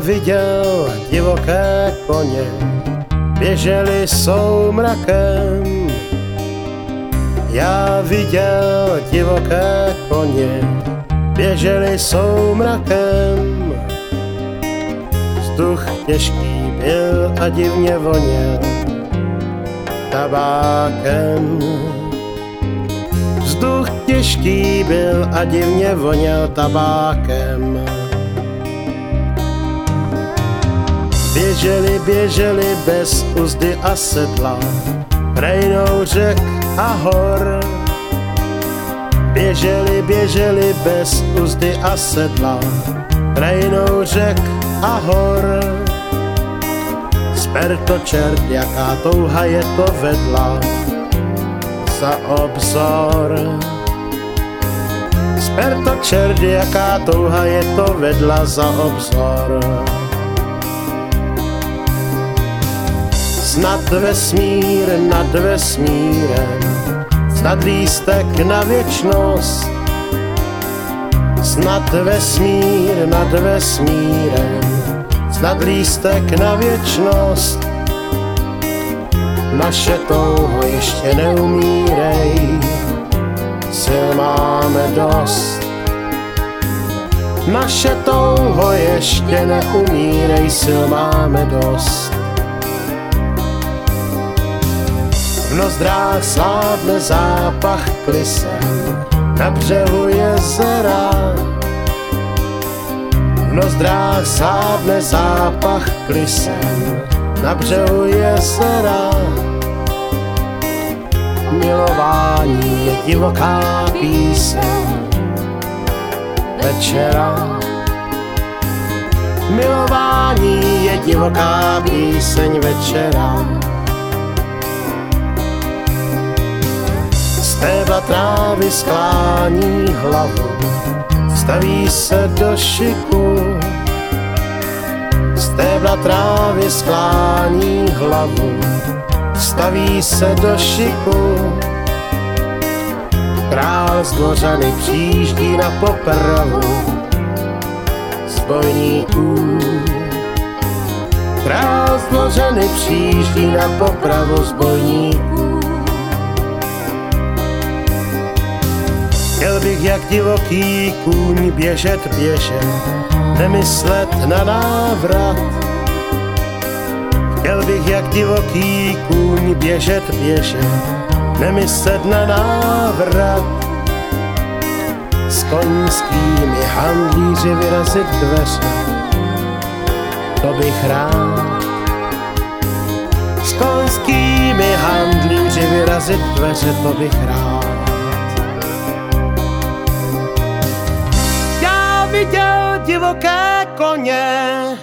viděl divoké koně, běželi soumrakem. Já viděl divoké koně, běželi soumrakem. Vzduch těžký byl a divně voněl tabákem. Vzduch těžký byl a divně voněl tabákem. Běželi, běželi bez uzdy a sedla, krajnou řek a hor. Běželi, běželi bez uzdy a sedla, krajinou řek a hor. Sper to čert, jaká touha je to vedla za obzor. Sper to čert, jaká touha je to vedla za obzor. Snad vesmír nad vesmírem, snad lístek na věčnost. Snad vesmír nad vesmírem, snad lístek na věčnost. Naše touho ještě neumírej, sil máme dost. Naše touho ještě neumírej, sil máme dost. Nozdrách slábne zápach klisem na břehu jezera. V nozdrách slábne zápach klisem na břehu jezera. Milování je divoká píseň večera. Milování je divoká píseň večera. Stébla trávy sklání hlavu, staví se do šiku. Stébla trávy sklání hlavu, staví se do šiku. Král z Dvořany přijíždí na popravu zbojníků. Král z Dvořany přijíždí na popravu zbojníků. Chtěl bych jak divoký kůň běžet, běžet, nemyslet na návrat. Chtěl bych jak divoký kůň běžet, běžet, nemyslet na návrat. S koňskými handlíři vyrazit dveře, to bych rád. S koňskými handlíři vyrazit dveře, to bych rád. Viděl divoké koně,